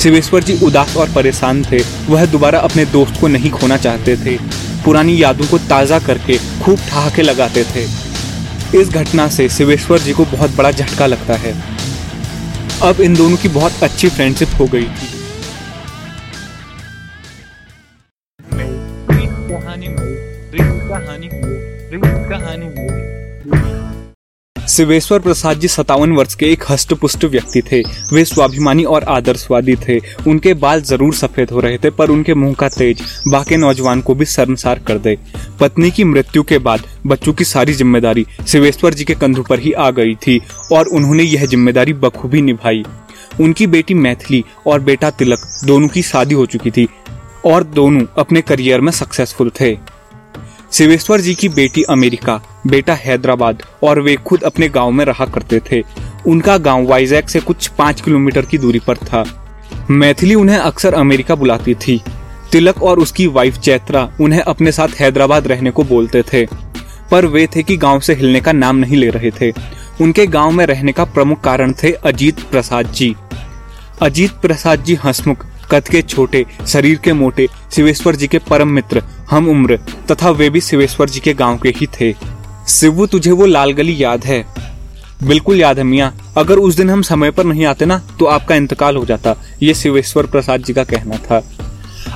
शिवेश्वर जी उदास और परेशान थे। वह दोबारा अपने दोस्त को नहीं खोना चाहते थे। पुरानी यादों को ताज़ा करके खूब ठहाके लगाते थे। इस घटना से शिवेश्वर जी को बहुत बड़ा झटका लगता है। अब इन दोनों की बहुत अच्छी फ्रेंडशिप हो गई थी। शिवेश्वर प्रसाद जी सतावन वर्ष के एक हष्टपुष्ट व्यक्ति थे। वे स्वाभिमानी और आदर्शवादी थे। उनके बाल ज़रूर सफ़ेद हो रहे थे, पर उनके मुँह का तेज, बाकी नौजवान को भी शर्मसार कर दे। पत्नी की मृत्यु के बाद बच्चों की सारी ज़िम्मेदारी शिवेश्वर जी के कंधों पर ही आ गई थी, और उन्होंने यह ज़िम्मेदारी बखूबी निभाई। उनकी बेटी मैथिली और बेटा तिलक दोनों की शादी हो चुकी थी, और दोनों अपने करियर में सक्सेसफुल थे। शिवेश्वर जी की बेटी अमेरिका, बेटा हैदराबाद, और वे खुद अपने गाँव में रहा करते थे। उनका गाँव वाइजैक से कुछ पाँच किलोमीटर की दूरी पर था। मैथिली उन्हें अक्सर अमेरिका बुलाती थी। तिलक और उसकी वाइफ चैत्रा उन्हें अपने साथ हैदराबाद रहने को बोलते थे। पर वे थे कि गाँव से हिलने का नाम नहीं ले रहे थे। उनके गाँव में रहने का प्रमुख कारण थे अजीत प्रसाद जी। अजीत प्रसाद जी हंसमुख कद के छोटे, शरीर के मोटे, शिवेश्वर जी के परम मित्र, हम उम्र, तथा वे भी शिवेश्वर जी के गाँव के ही थे। शिवू, तुझे वो लाल गली याद है? बिल्कुल याद है, मियाँ। अगर उस दिन हम समय पर नहीं आते ना तो आपका इंतकाल हो जाता। ये शिवेश्वर प्रसाद जी का कहना था।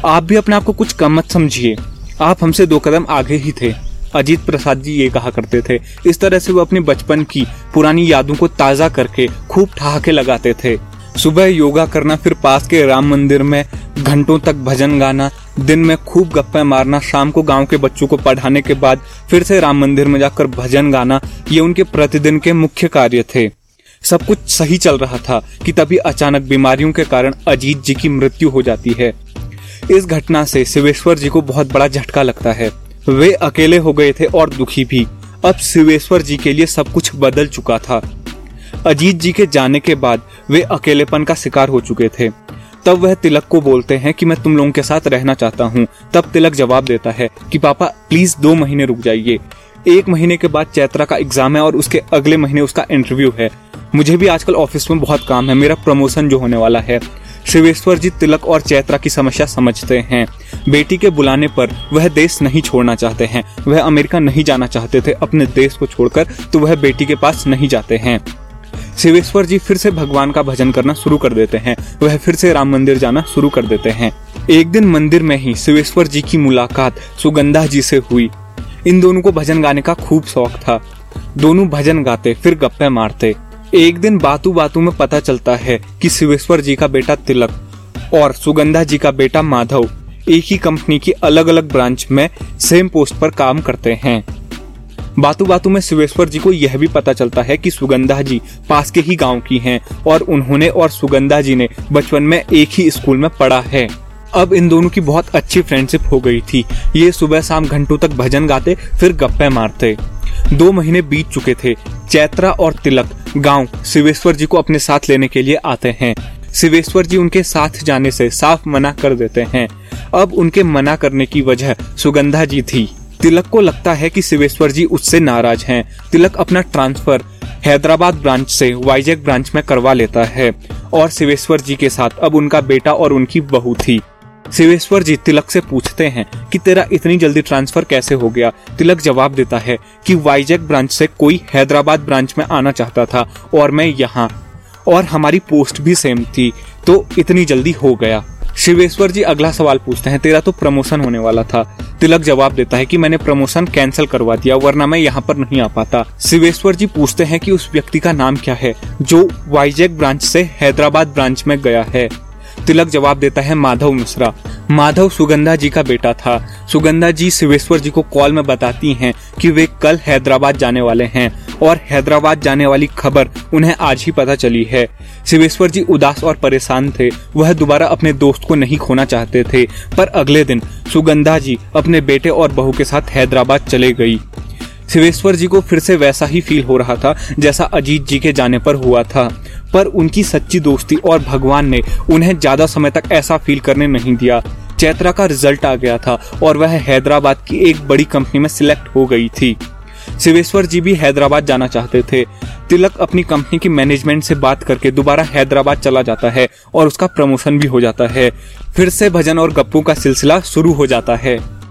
आप भी अपने आप को कुछ कम मत समझिए। आप हमसे दो कदम आगे ही थे। अजीत प्रसाद जी ये कहा करते थे। इस तरह से वो अपने बचपन की, पुरानी यादों को ताज़ा करके खूब ठहाके लगाते थे। सुबह योगा करना, फिर पास के राम मंदिर में घंटों तक भजन गाना, दिन में खूब गप्पे मारना, शाम को गाँव के बच्चों को पढ़ाने के बाद फिर से राम मंदिर में जाकर भजन गाना, ये उनके प्रतिदिन के मुख्य कार्य थे। सब कुछ सही चल रहा था कि तभी अचानक बीमारियों के कारण अजीत जी की मृत्यु हो जाती है। इस घटना से शिवेश्वर जी को बहुत बड़ा झटका लगता है। वे अकेले हो गए थे और दुखी भी। अब शिवेश्वर जी के लिए सब कुछ बदल चुका था। अजीत जी के जाने के बाद वे अकेलेपन का शिकार हो चुके थे। तब वह तिलक को बोलते हैं कि मैं तुम लोगों के साथ रहना चाहता हूँ। तब तिलक जवाब देता है कि, पापा प्लीज़ दो महीने रुक जाइए। एक महीने के बाद चैत्रा का एग्ज़ाम है और उसके अगले महीने उसका इंटरव्यू है। मुझे भी आजकल ऑफ़िस में बहुत काम है। मेरा प्रमोशन जो होने वाला है। शिवेश्वर जी तिलक और चैत्रा की समस्या समझते हैं। बेटी के बुलाने पर वह देश नहीं छोड़ना चाहते हैं। वह अमेरिका नहीं जाना चाहते थे। अपने देश को छोड़कर तो वह बेटी के पास नहीं जाते हैं। शिवेश्वर जी फिर से भगवान का भजन करना शुरू कर देते हैं। वह फिर से राम मंदिर जाना शुरू कर देते हैं। एक दिन मंदिर में ही शिवेश्वर जी की मुलाकात सुगंधा जी से हुई। इन दोनों को भजन गाने का खूब शौक था। दोनों भजन गाते, फिर गप्पे मारते। एक दिन बातू बातू में पता चलता है कि शिवेश्वर जी का बेटा तिलक और सुगंधा जी का बेटा माधव एक ही कंपनी की अलग अलग ब्रांच में सेम पोस्ट पर काम करते हैं। बातू बातों में शिवेश्वर जी को यह भी पता चलता है कि सुगंधा जी पास के ही गाँव की हैं और उन्होंने और सुगंधा जी ने बचपन में एक ही स्कूल में पढ़ा है। अब इन दोनों की बहुत अच्छी फ्रेंडशिप हो गई थी। ये सुबह शाम घंटों तक भजन गाते, फिर गप्पे मारते। दो महीने बीत चुके थे। चैत्रा और तिलक गाँव शिवेश्वर जी को अपने साथ लेने के लिए आते हैं। शिवेश्वर जी उनके साथ जाने से साफ़ मना कर देते हैं। अब उनके मना करने की वजह सुगंधा जी थी। तिलक को लगता है कि शिवेश्वर जी उससे नाराज़ हैं। तिलक अपना ट्रांसफ़र हैदराबाद ब्रांच से वाइजैक ब्रांच में करवा लेता है और शिवेश्वर जी के साथ अब उनका बेटा और उनकी बहू थी। शिवेश्वर जी तिलक से पूछते हैं कि तेरा इतनी जल्दी ट्रांसफ़र कैसे हो गया? तिलक जवाब देता है कि वाइजैक ब्रांच से कोई हैदराबाद ब्रांच में आना चाहता था और मैं यहाँ। और हमारी पोस्ट भी सेम थी तो इतनी जल्दी हो गया। शिवेश्वर जी, अगला सवाल पूछते हैं। तेरा तो प्रमोशन होने वाला था। तिलक जवाब देता है कि मैंने प्रमोशन कैंसिल करवा दिया, वरना मैं यहाँ पर नहीं आ पाता। शिवेश्वर जी पूछते हैं कि उस व्यक्ति का नाम क्या है, जो वाइजैक ब्रांच से हैदराबाद ब्रांच में गया है। तिलक जवाब देता है, माधव मिश्रा। माधव सुगंधा जी का बेटा था। सुगंधा जी शिवेश्वर जी को कॉल में बताती हैं कि वे कल हैदराबाद जाने वाले हैं। और हैदराबाद जाने वाली खबर उन्हें आज ही पता चली है। शिवेश्वर जी उदास और परेशान थे। वह दोबारा अपने दोस्त को नहीं खोना चाहते थे, पर अगले दिन सुगंधा जी अपने बेटे और बहू के साथ हैदराबाद चले गई। शिवेश्वर जी को फिर से वैसा ही फील हो रहा था, जैसा अजीत जी के जाने पर हुआ था। पर उनकी सच्ची दोस्ती और भगवान ने उन्हें ज़्यादा समय तक ऐसा फील करने नहीं दिया। चैत्रा का रिज़ल्ट आ गया था और वह हैदराबाद की एक बड़ी कंपनी में सिलेक्ट हो गई थी। शिवेश्वर जी भी हैदराबाद जाना चाहते थे। तिलक अपनी कंपनी की मैनेजमेंट से बात करके दोबारा हैदराबाद चला जाता है और उसका प्रमोशन भी हो जाता है। फिर से भजन और गप्पू का सिलसिला शुरू हो जाता है।